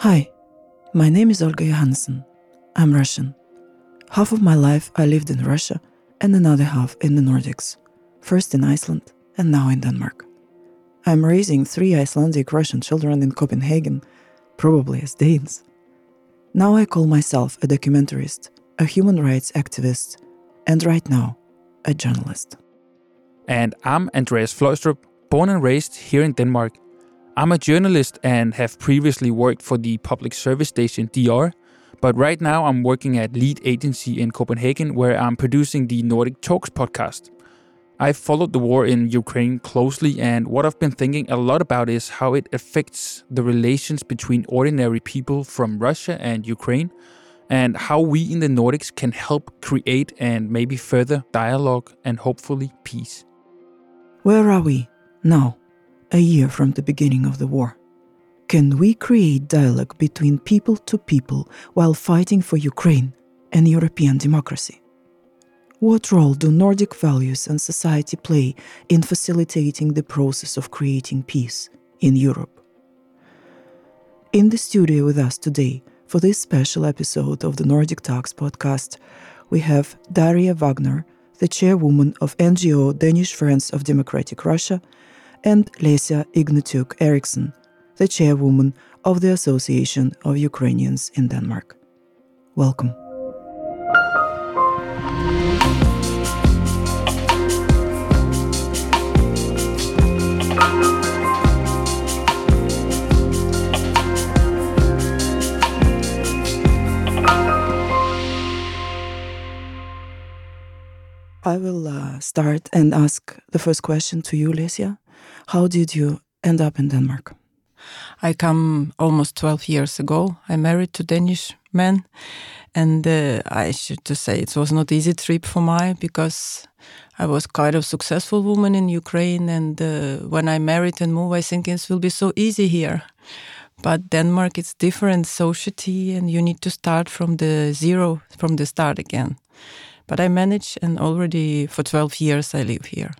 Hi, my name is Olga Johansson. I'm Russian. Half of my life I lived in Russia and another half in the Nordics, first in Iceland and now in Denmark. I'm raising three Icelandic Russian children in Copenhagen, probably as Danes. Now I call myself a documentarist, a human rights activist, and right now, a journalist. And I'm Andreas Fløjstrup, born and raised here in Denmark. I'm a journalist and have previously worked for the public service station DR, but right now I'm working at Lead Agency in Copenhagen where I'm producing the Nordic Talks podcast. I've followed the war in Ukraine closely, and what I've been thinking a lot about is how it affects the relations between ordinary people from Russia and Ukraine, and how we in the Nordics can help create and maybe further dialogue and hopefully peace. Where are we now, a year from the beginning of the war? Can we create dialogue between people to people while fighting for Ukraine and European democracy? What role do Nordic values and society play in facilitating the process of creating peace in Europe? In the studio with us today for this special episode of the Nordic Talks podcast, we have Daria Wagner, the chairwoman of NGO Danish Friends of Democratic Russia, and Lesia Ignatiuk Eriksson, the chairwoman of the Association of Ukrainians in Denmark. Welcome. I will uh, start and ask the first question to you, Lesia. How did you end up in Denmark? I come almost 12 years ago. I married to Danish man, and uh, I should to say it was not easy trip for me because I was quite a successful woman in Ukraine, and uh, when I married and moved, I think it will be so easy here. But Denmark is different society, and you need to start from the zero, from the start again. But I manage, and already for 12 years I live here.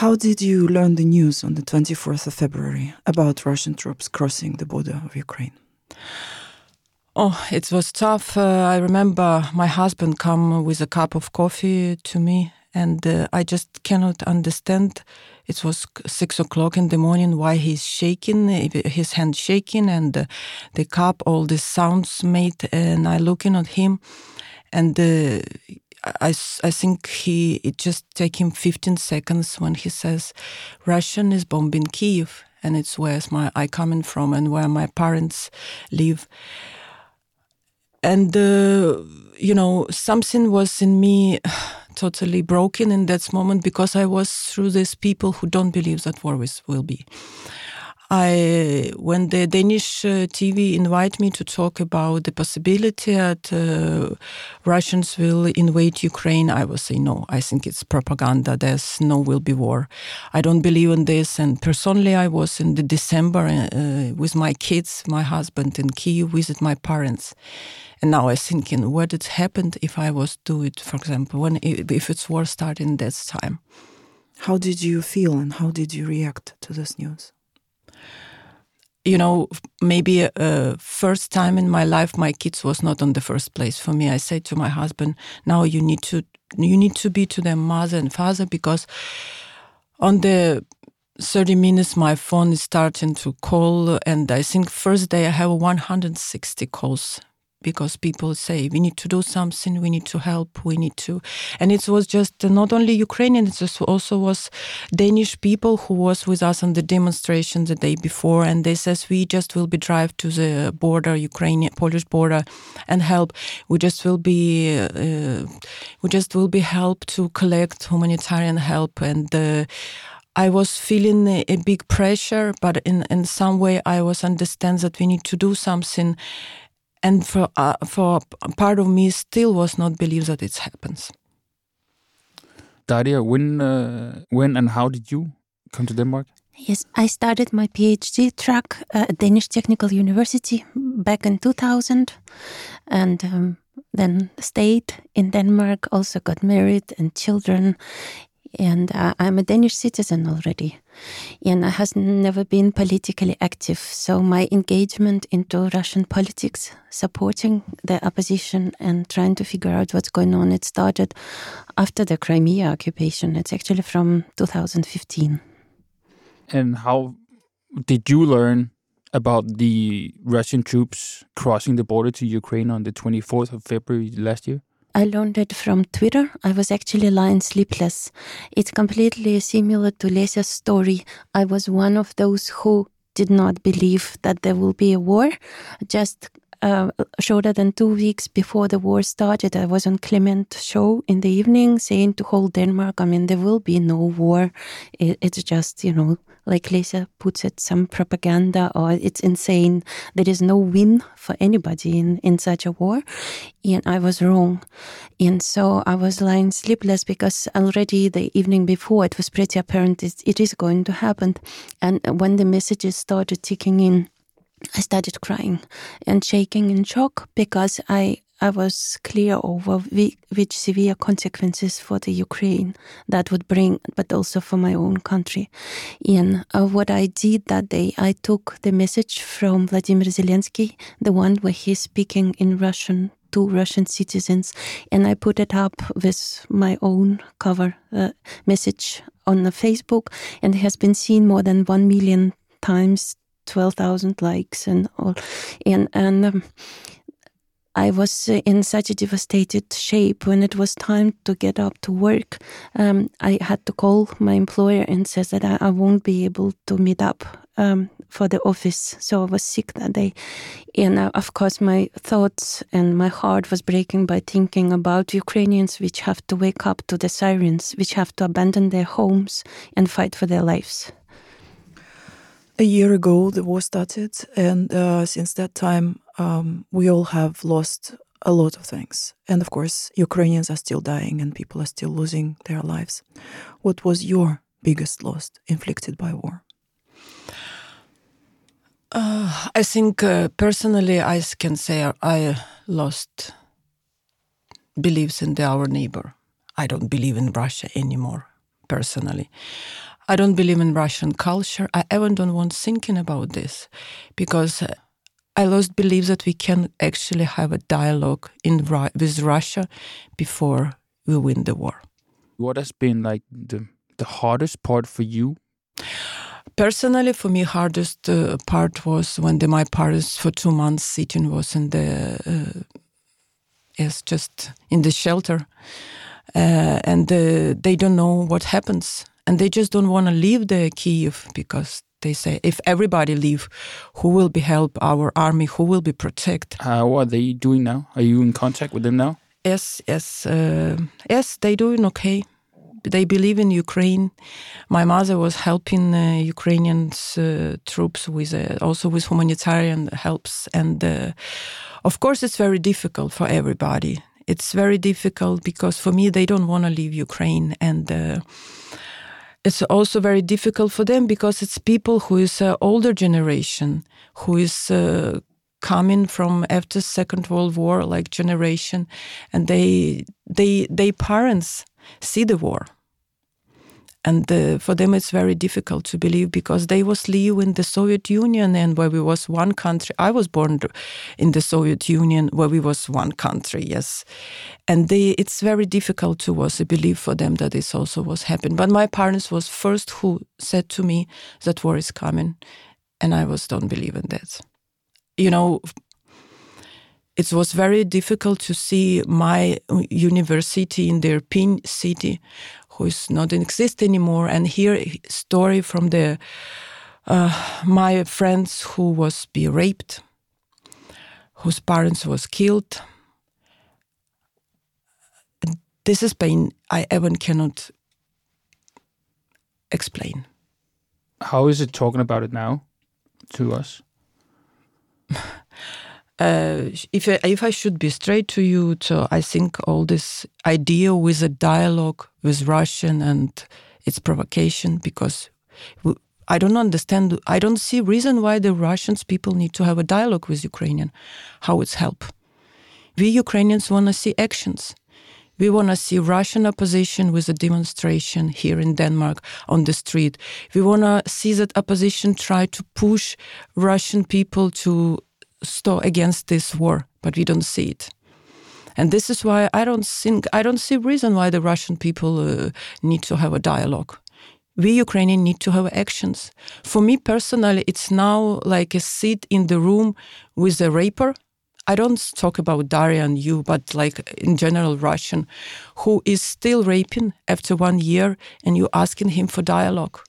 How did you learn the news on the 24th of February about Russian troops crossing the border of Ukraine? Oh, it was tough. Uh, I remember my husband come with a cup of coffee to me, and uh, I just cannot understand. It was six o'clock in the morning. Why he's shaking, his hand shaking, and uh, the cup, all the sounds made, and I looking at him, and uh, I, I think he it just take him 15 seconds when he says Russian is bombing Kiev and it's where my I coming from and where my parents live. And uh, you know something was in me totally broken in that moment because I was through these people who don't believe that war will be I, when the Danish uh, TV invite me to talk about the possibility that uh, Russians will invade Ukraine, I will say no. I think it's propaganda. There's no will be war. I don't believe in this. And personally, I was in the December uh, with my kids, my husband in Kiev, visit my parents. And now I'm thinking, what had happened if I was do it, for example, when if it's war starting that time. How did you feel and how did you react to this news? You know, maybe uh, first time in my life, my kids was not on the first place for me. I said to my husband, now you need to you need to be to their mother and father because on the 30 minutes my phone is starting to call and i think first day i have 160 calls because people say we need to do something, we need to help, we need to, and it was just not only Ukrainian, it also was Danish people who was with us on the demonstration the day before, and they says we just will be drive to the border, Ukrainian Polish border, and help. We just will be, uh, we just will be help to collect humanitarian help and. Uh, I was feeling a, a, big pressure, but in, in some way I was understand that we need to do something and for uh, for part of me still was not believe that it happens. Daria, when uh, when and how did you come to Denmark? Yes, I started my PhD track at Danish Technical University back in 2000, and um, then stayed in Denmark. Also got married and children and uh, I'm a Danish citizen already, and I has never been politically active. So my engagement into Russian politics, supporting the opposition and trying to figure out what's going on, it started after the Crimea occupation. It's actually from 2015. And how did you learn about the Russian troops crossing the border to Ukraine on the 24th of February last year? I learned it from Twitter. I was actually lying sleepless. It's completely similar to Lesia's story. I was one of those who did not believe that there will be a war. Just uh, shorter than two weeks before the war started, I was on Clement show in the evening saying to whole Denmark, I mean, there will be no war. It, it's just, you know, like Lesia puts it, some propaganda or it's insane. There is no win for anybody in, in such a war. And I was wrong. And so I was lying sleepless because already the evening before it was pretty apparent it, it is going to happen. And when the messages started ticking in, I started crying and shaking in shock because I I was clear over which severe consequences for the Ukraine that would bring, but also for my own country. And uh, what I did that day, I took the message from Vladimir Zelensky, the one where he's speaking in Russian to Russian citizens, and I put it up with my own cover uh, message on Facebook, and it has been seen more than one million times 12,000 likes and all. And, and um, I was uh, in such a devastated shape when it was time to get up to work. Um, I had to call my employer and says that I, I won't be able to meet up um, for the office. So I was sick that day. And uh, of course, my thoughts and my heart was breaking by thinking about Ukrainians which have to wake up to the sirens, which have to abandon their homes and fight for their lives. A year ago, the war started, and uh, since that time, um, we all have lost a lot of things. And of course, Ukrainians are still dying and people are still losing their lives. What was your biggest loss inflicted by war? Uh, I think uh, personally, I can say I lost beliefs in the, our neighbor. I don't believe in Russia anymore, personally. I don't believe in Russian culture. I even don't want thinking about this because I lost belief that we can actually have a dialogue in with Russia before we win the war. What has been like the the hardest part for you? Personally, for me, hardest uh, part was when the, my parents for two months sitting was in the uh, yes just in the shelter, uh, and uh, they don't know what happens and they just don't want to leave the Kiev because they say if everybody leave, who will be help our army? Who will be protect? Uh, what are they doing now? Are you in contact with them now? Yes, yes, uh, yes. They doing okay. They believe in Ukraine. My mother was helping uh, Ukrainian uh, troops with uh, also with humanitarian helps, and uh, of course it's very difficult for everybody. It's very difficult because for me they don't want to leave Ukraine and it's also very difficult for them because it's people who is an older generation who is uh, coming from after second world war like generation and they they they parents see the war and uh, for them it's very difficult to believe because they was live in the Soviet Union and where we was one country. I was born in the Soviet Union where we was one country, yes, and they it's very difficult to was believe for them that this also was happening. But my parents was first who said to me that war is coming, and I was don't believe in that. You know, it was very difficult to see my university in Irpin city who is not in exist anymore. And hear a story from the uh, my friends who was be raped whose parents was killed. This is pain i even cannot explain. How is it talking about it now to us uh, if I, if I should be straight to you, so I think all this idea with a dialogue with Russian and its provocation, because I don't understand, I don't see reason why the Russians people need to have a dialogue with Ukrainian, how it's help. We Ukrainians want to see actions. We want to see Russian opposition with a demonstration here in Denmark on the street. We want to see that opposition try to push Russian people to stop against this war, but we don't see it. And this is why I don't think I don't see reason why the Russian people uh, need to have a dialogue. We Ukrainians need to have actions. For me personally, it's now like a seat in the room with a raper I don't talk about Daria and you, but like in general Russian, who is still raping after one year, and you asking him for dialogue.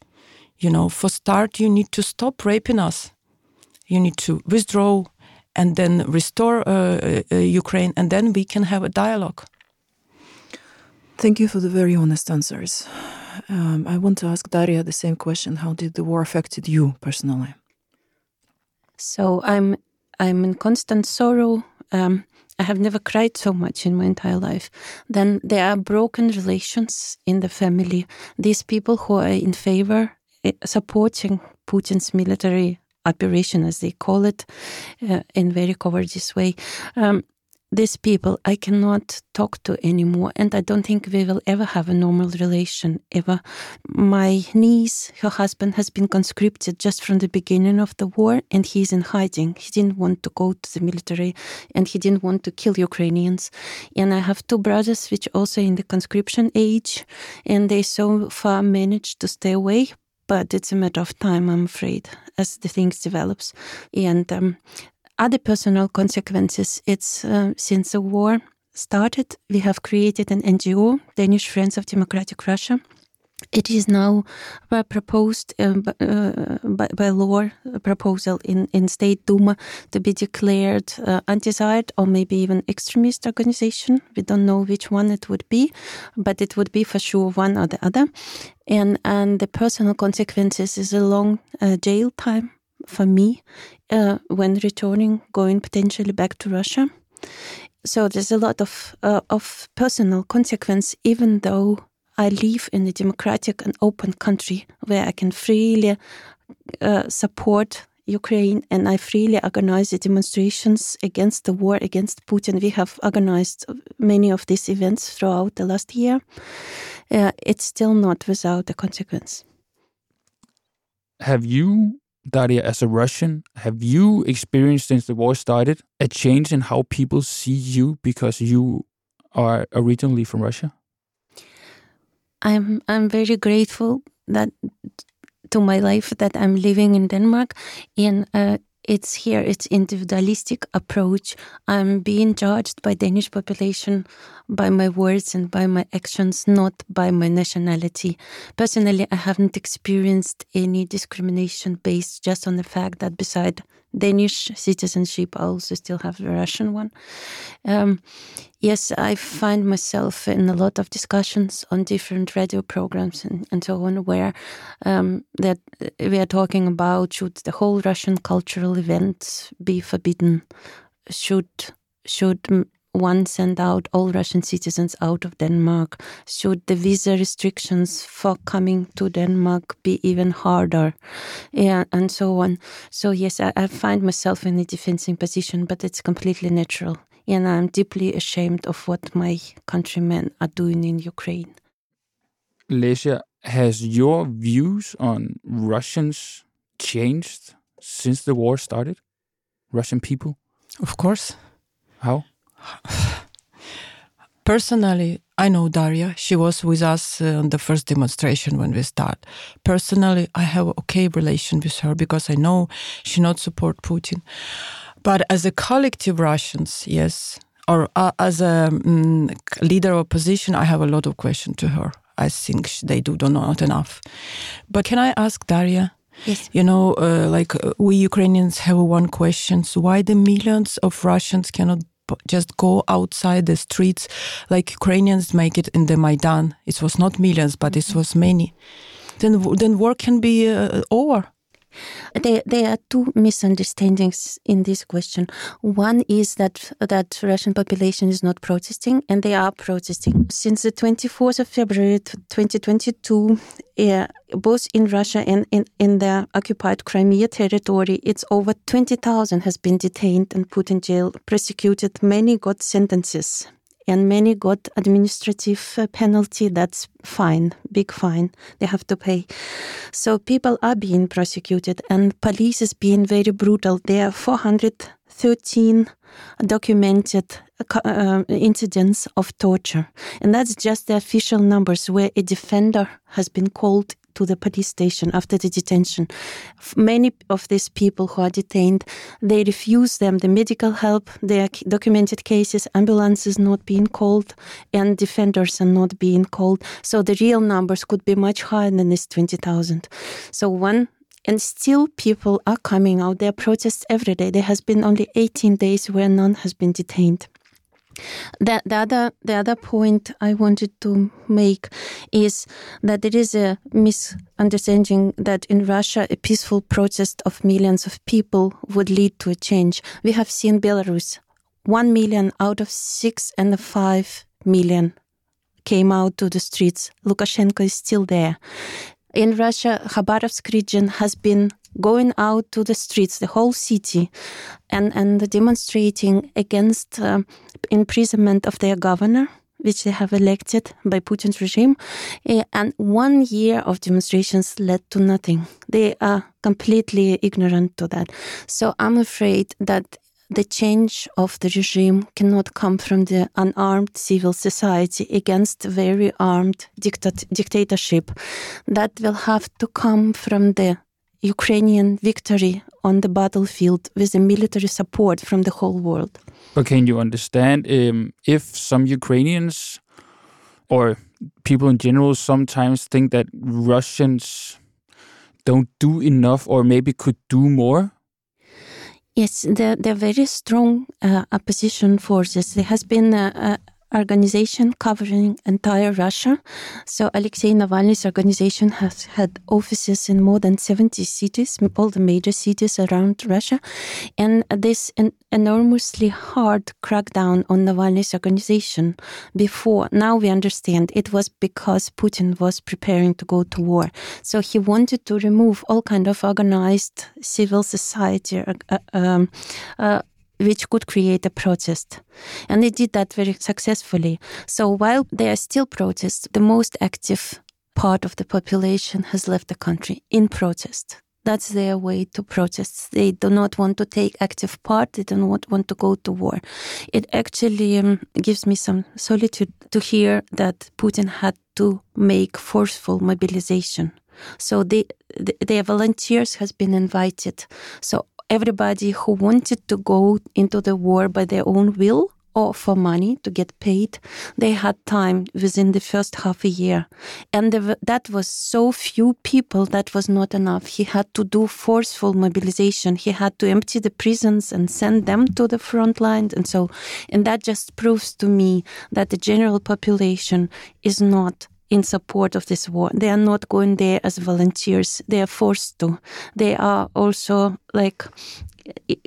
You know, for start, you need to stop raping us. You need to withdraw and then restore uh, uh, uh Ukraine, and then we can have a dialogue. Thank you for the very honest answers. Um, I want to ask Daria the same question. How did the war affected you personally? So I'm I'm in constant sorrow. Um, I have never cried so much in my entire life. Then there are broken relations in the family. These people who are in favor, eh, supporting Putin's military operation, as they call it, uh, in very cowardice way, um, these people I cannot talk to anymore, and I don't think we will ever have a normal relation ever. My niece, her husband, has been conscripted just from the beginning of the war, and he's in hiding. He didn't want to go to the military, and he didn't want to kill Ukrainians. And I have two brothers, which also in the conscription age, and they so far managed to stay away, but it's a matter of time, I'm afraid, as the things develops. And um, other personal consequences, it's uh, since the war started, we have created an NGO, Danish Friends of Democratic Russia. It is now proposed uh, uh, by, by, law proposal in, in State Duma to be declared uh, undesired or maybe even extremist organization. We don't know which one it would be, but it would be for sure one or the other. And and the personal consequences is a long uh, jail time for me uh, when returning, going potentially back to Russia. So there's a lot of uh, of personal consequence, even though I live in a democratic and open country where I can freely uh, support Ukraine and I freely organize the demonstrations against the war against Putin. We have organized many of these events throughout the last year. Uh, it's still not without a consequence. Have you Daria, as a Russian, have you experienced since the war started a change in how people see you because you are originally from Russia? I'm I'm very grateful that to my life that I'm living in Denmark, and uh, it's here it's individualistic approach i'm being judged by danish population by my words and by my actions not by my nationality personally i haven't experienced any discrimination based just on the fact that beside Danish citizenship. I also still have the Russian one. Um, yes, I find myself in a lot of discussions on different radio programs and, and so on, where um, that we are talking about should the whole Russian cultural event be forbidden? Should should one send out all Russian citizens out of Denmark? Should the visa restrictions for coming to Denmark be even harder? Yeah, and so on. So, yes, I, I find myself in a defending position, but it's completely natural. And I'm deeply ashamed of what my countrymen are doing in Ukraine. Lesia, has your views on Russians changed since the war started? Russian people? Of course. How? Personally, I know Daria. She was with us uh, on the first demonstration when we start. Personally, I have okay relation with her because I know she not support Putin. But as a collective Russians, yes, or uh, as a um, leader of opposition, I have a lot of questions to her. I think they do not enough. But can I ask Daria? Yes. You know, uh, like uh, we Ukrainians have one question: so why the millions of Russians cannot just go outside the streets like Ukrainians make it in the Maidan. It was not millions, but it mm-hmm. was many. Then, then war can be uh, over. There, there are two misunderstandings in this question. One is that that Russian population is not protesting, and they are protesting since the 24th of February 2022. Uh, both in Russia and in, in the occupied Crimea territory, it's over 20,000 has been detained and put in jail, prosecuted. Many got sentences and many got administrative uh, penalty. That's fine, big fine they have to pay. So people are being prosecuted, and police is being very brutal. There are 413 documented uh, incidents of torture, and that's just the official numbers where a defender has been called to the police station after the detention. Many of these people who are detained, they refuse them the medical help. There are documented cases, ambulances not being called, and defenders are not being called. So the real numbers could be much higher than this 20,000. So one and still people are coming out. There are protests every day. There has been only 18 days where none has been detained. The, the other the other point I wanted to make is that there is a misunderstanding that in Russia a peaceful protest of millions of people would lead to a change. We have seen Belarus, one million out of six and five million came out to the streets. Lukashenko is still there. In Russia, Khabarovsk region has been going out to the streets, the whole city, and, and demonstrating against uh, imprisonment of their governor, which they have elected by Putin's regime. Eh, and one year of demonstrations led to nothing. They are completely ignorant to that. So I'm afraid that the change of the regime cannot come from the unarmed civil society against very armed dictat- dictatorship. That will have to come from the Ukrainian victory on the battlefield with the military support from the whole world. But can you understand um, if some Ukrainians or people in general sometimes think that Russians don't do enough or maybe could do more? Yes, they're, they're very strong uh, opposition forces. There has been a, organization covering entire Russia. So Alexei Navalny's organization has had offices in more than 70 cities, all the major cities around Russia. And this en- enormously hard crackdown on Navalny's organization before, now we understand it was because Putin was preparing to go to war. So he wanted to remove all kind of organized civil society uh, uh um, uh, which could create a protest. And they did that very successfully. So while there are still protests, the most active part of the population has left the country in protest. That's their way to protest. They do not want to take active part. They do not want to go to war. It actually um, gives me some solitude to hear that Putin had to make forceful mobilization. So they, their volunteers has been invited. So everybody who wanted to go into the war by their own will or for money to get paid, they had time within the first half a year. And that was so few people, that was not enough. He had to do forceful mobilization. He had to empty the prisons and send them to the front line. And so, and that just proves to me that the general population is not in support of this war. They are not going there as volunteers. They are forced to. They are also like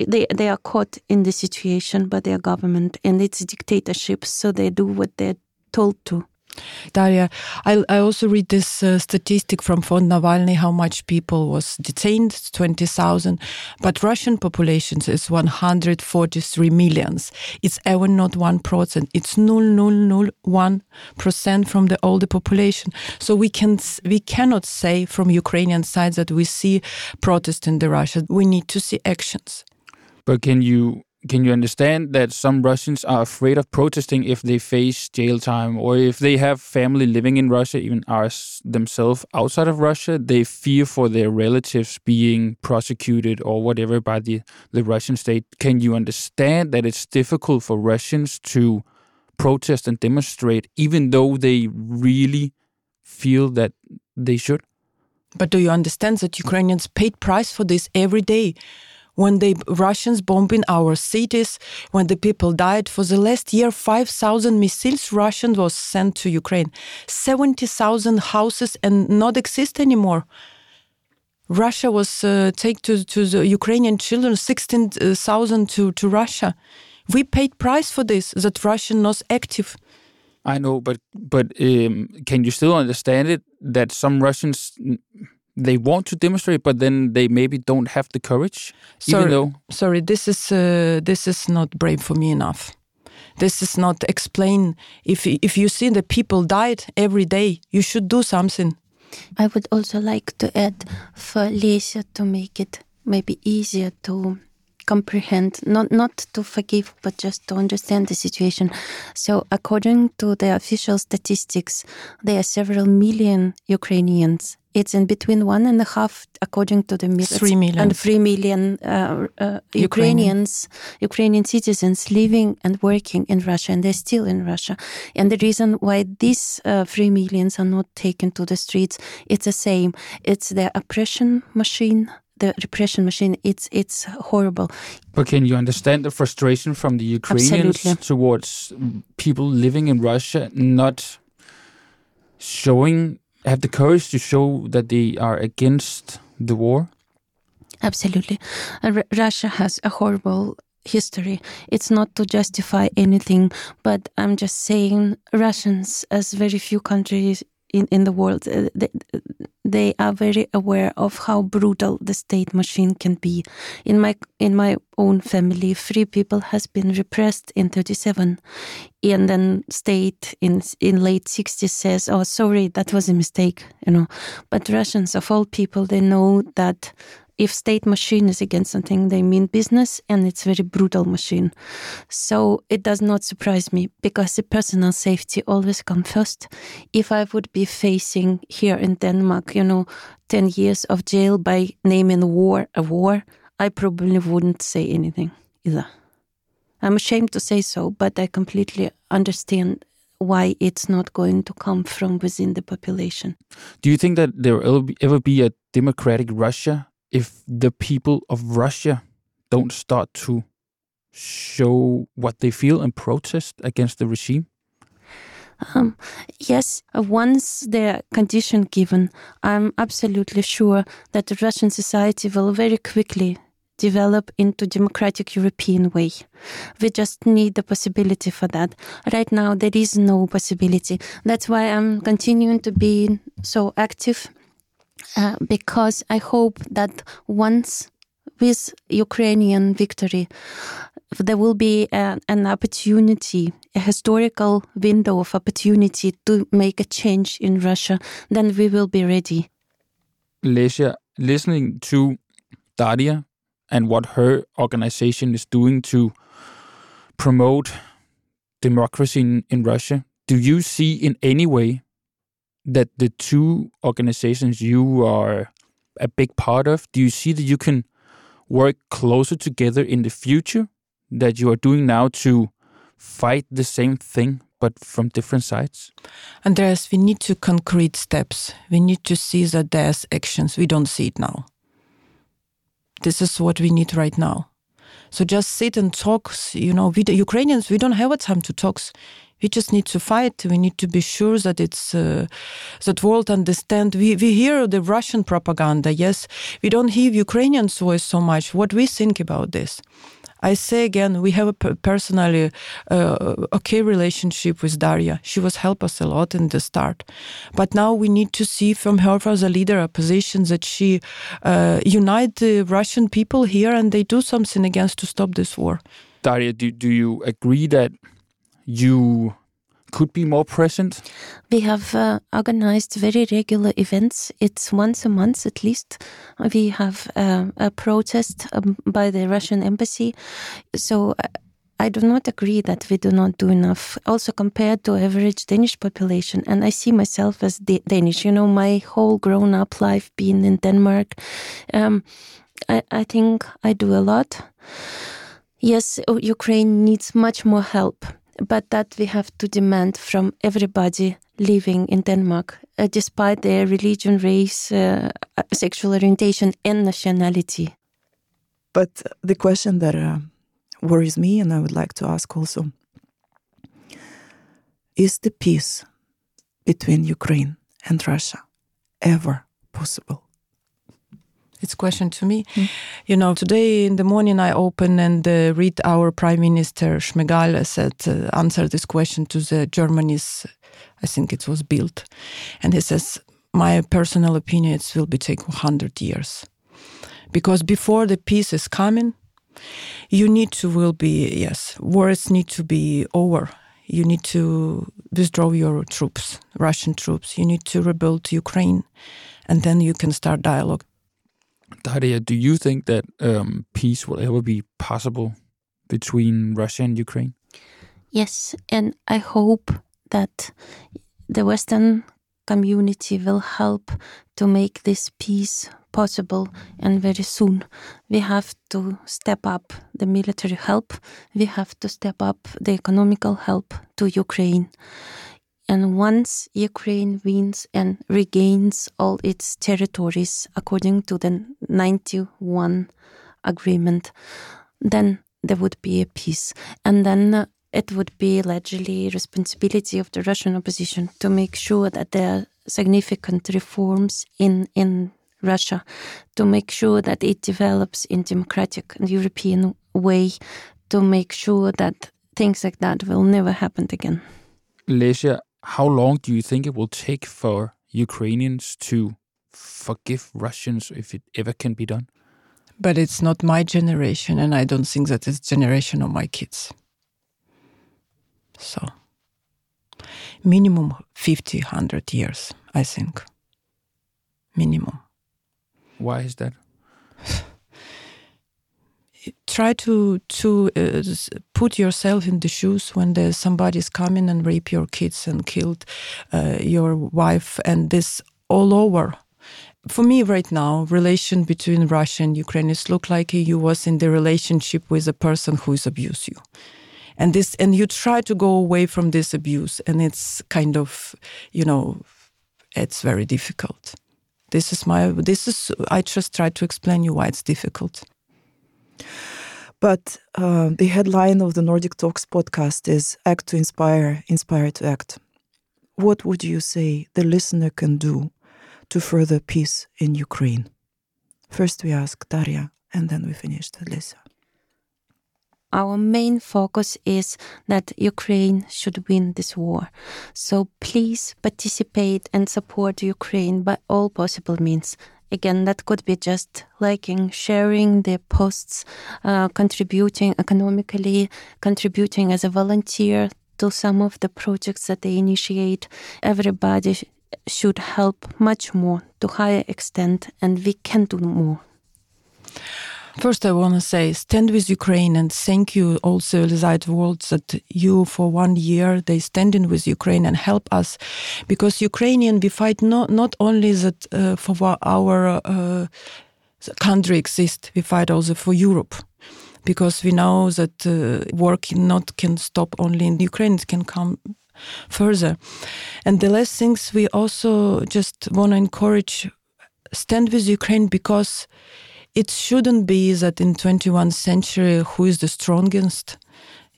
they they are caught in the situation by their government and its dictatorship, so they do what they're told to. Daria, I, I also read this uh, statistic from Fond Navalny how much people was detained, 20,000, but Russian population is 143 millions. It's even not 1%. It's 0.001% from the older population. So we can we cannot say from Ukrainian side that we see protest in the Russia. We need to see actions. But can you can you understand that some Russians are afraid of protesting if they face jail time or if they have family living in Russia, even ours themselves outside of Russia, they fear for their relatives being prosecuted or whatever by the, the Russian state. Can you understand that it's difficult for Russians to protest and demonstrate even though they really feel that they should? But do you understand that Ukrainians paid price for this every day? When the Russians bombing our cities, when the people died. For the last year, 5,000 missiles Russian was sent to Ukraine. 70,000 houses and not exist anymore. Russia was uh, take to, to the Ukrainian children, 16,000 to, to Russia. We paid price for this, that Russian was active. I know, but but um, can you still understand it that some Russians they want to demonstrate, but then they maybe don't have the courage. Sorry, even though sorry, this is uh, this is not brave for me enough. This is not explain. If if you see the people died every day, you should do something. I would also like to add for Lesia to make it maybe easier to comprehend, not not to forgive, but just to understand the situation. So, according to the official statistics, there are several million Ukrainians. It's in between one and a half, according to the three million and three million uh, uh, Ukrainians, Ukrainian citizens living and working in Russia, and they're still in Russia. And the reason why these uh, three millions are not taken to the streets, it's the same. It's the oppression machine the repression machine it's it's horrible but can you understand the frustration from the ukrainians Absolutely. towards people living in russia not showing have the courage to show that they are against the war? Absolutely. Uh, russia has a horrible history. It's not to justify anything but i'm just saying russians as very few countries in, in the world, uh, they, they, are very aware of how brutal the state machine can be. In my in my own family, three people has been repressed in 37, and then state in in late 60s says, "Oh, sorry, that was a mistake," you know. But Russians, of all people, they know that if state machine is against something, they mean business and it's very brutal machine. So it does not surprise me because the personal safety always comes first. If I would be facing here in Denmark, you know, 10 years of jail by naming war a war, I probably wouldn't say anything either. I'm ashamed to say so, but I completely understand why it's not going to come from within the population. Do you think that there will ever be a democratic Russia if the people of Russia don't start to show what they feel and protest against the regime? Um, yes, uh, once the condition given, I'm absolutely sure that the Russian society will very quickly develop into democratic European way. We just need the possibility for that. Right now, there is no possibility. That's why I'm continuing to be so active uh, because I hope that once with Ukrainian victory, there will be a, an opportunity, a historical window of opportunity to make a change in Russia, then we will be ready. Lesia, listening to Daria and what her organization is doing to promote democracy in, in Russia, do you see in any way that the two organizations you are a big part of, do you see that you can work closer together in the future that you are doing now to fight the same thing but from different sides? Andreas, we need to concrete steps. We need to see that there's actions. We don't see it now. This is what we need right now. So just sit and talk. You know, we the Ukrainians, we don't have a time to talk. We just need to fight. We need to be sure that it's uh, that world understand. We we hear the Russian propaganda. Yes, we don't hear Ukrainians' voice so much. What we think about this? I say again, we have a personally uh, okay relationship with Daria. She was help us a lot in the start, but now we need to see from her as a leader a position that she uh, unite the Russian people here and they do something against to stop this war. Daria, do do you agree that you could be more present? We have uh, organized very regular events. It's once a month at least. We have uh, a protest um, by the Russian embassy. So uh, I do not agree that we do not do enough. Also compared to average Danish population, and I see myself as Danish. You know, my whole grown-up life being in Denmark. Um, I, I think I do a lot. Yes, Ukraine needs much more help but that we have to demand from everybody living in Denmark, uh, despite their religion, race, uh, sexual orientation, and nationality. But the question that uh, worries me, and I would like to ask also, is the peace between Ukraine and Russia ever possible? It's question to me. Mm. You know, today in the morning I open and uh, read our Prime Minister Shmyhal said uh, answer this question to the Germany's. I think it was Bild, and he says, "My personal opinion, it will be take hundred years, because before the peace is coming." you need to will be yes wars need to be over you need to withdraw your troops russian troops you need to rebuild ukraine and then you can start dialogue daria do you think that um, peace will ever be possible between russia and ukraine yes and i hope that the western community will help to make this peace possible and very soon. We have to step up the military help, we have to step up the economical help to Ukraine. And once Ukraine wins and regains all its territories according to the 91 agreement, then there would be a peace. And then uh, it would be largely responsibility of the Russian opposition to make sure that there are significant reforms in, in Russia to make sure that it develops in democratic and European way to make sure that things like that will never happen again. Lesia, how long do you think it will take for Ukrainians to forgive Russians if it ever can be done? But it's not my generation, and I don't think that it's generation of my kids. So, minimum 50, 100 years, I think. Minimum. Why is that? Try to to uh, put yourself in the shoes when there's somebody's coming and rape your kids and killed uh, your wife and this all over. For me, right now, relation between Russia and Ukraine look like you was in the relationship with a person who is abuse you. And this and you try to go away from this abuse and it's kind of you know it's very difficult. This is my this is i just try to explain you why it's difficult but uh, the headline of the nordic talks podcast is act to inspire inspire to act what would you say the listener can do to further peace in ukraine first we ask daria and then we finish with Lesia our main focus is that Ukraine should win this war. So please participate and support Ukraine by all possible means. Again, that could be just liking, sharing the posts, uh, contributing economically, contributing as a volunteer to some of the projects that they initiate. Everybody sh should help much more to higher extent, and we can do more. First, I want to say stand with Ukraine and thank you all civilized world that you for one year they stand in with Ukraine and help us. Because Ukrainian we fight not not only that uh, for our uh, country exist we fight also for Europe. Because we know that uh, war cannot can stop only in Ukraine it can come further. And the last things we also just want to encourage stand with Ukraine because it shouldn't be that in 21st century who is the strongest?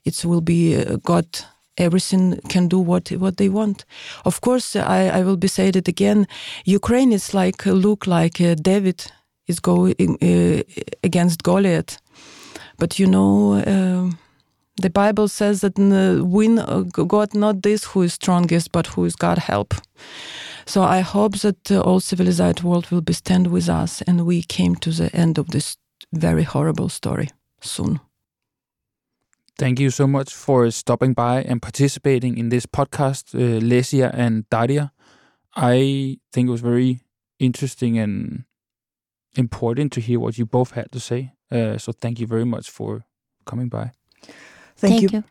It will be uh, god. Everything can do what what they want. Of course i i will be saying it again. Ukraine is like uh, look like uh, david is going uh, against goliath. But you know uh, the bible says that uh, win god not this who is strongest but who is god help so I hope that the all civilized world will be stand with us and we came to the end of this very horrible story soon. Thank you so much for stopping by and participating in this podcast, uh, Lesia and Daria. I think it was very interesting and important to hear what you both had to say. Uh, so thank you very much for coming by. Thank, thank you. you.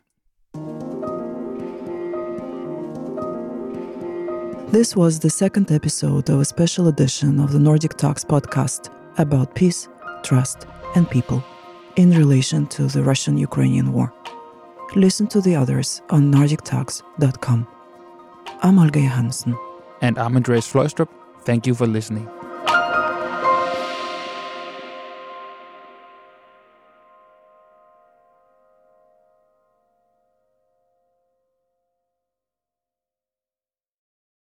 This was the second episode of a special edition of the Nordic Talks podcast about peace, trust, and people in relation to the Russian Ukrainian war. Listen to the others on nordictalks.com. I'm Olga Johansson. And I'm Andreas Fløjstrup. Thank you for listening.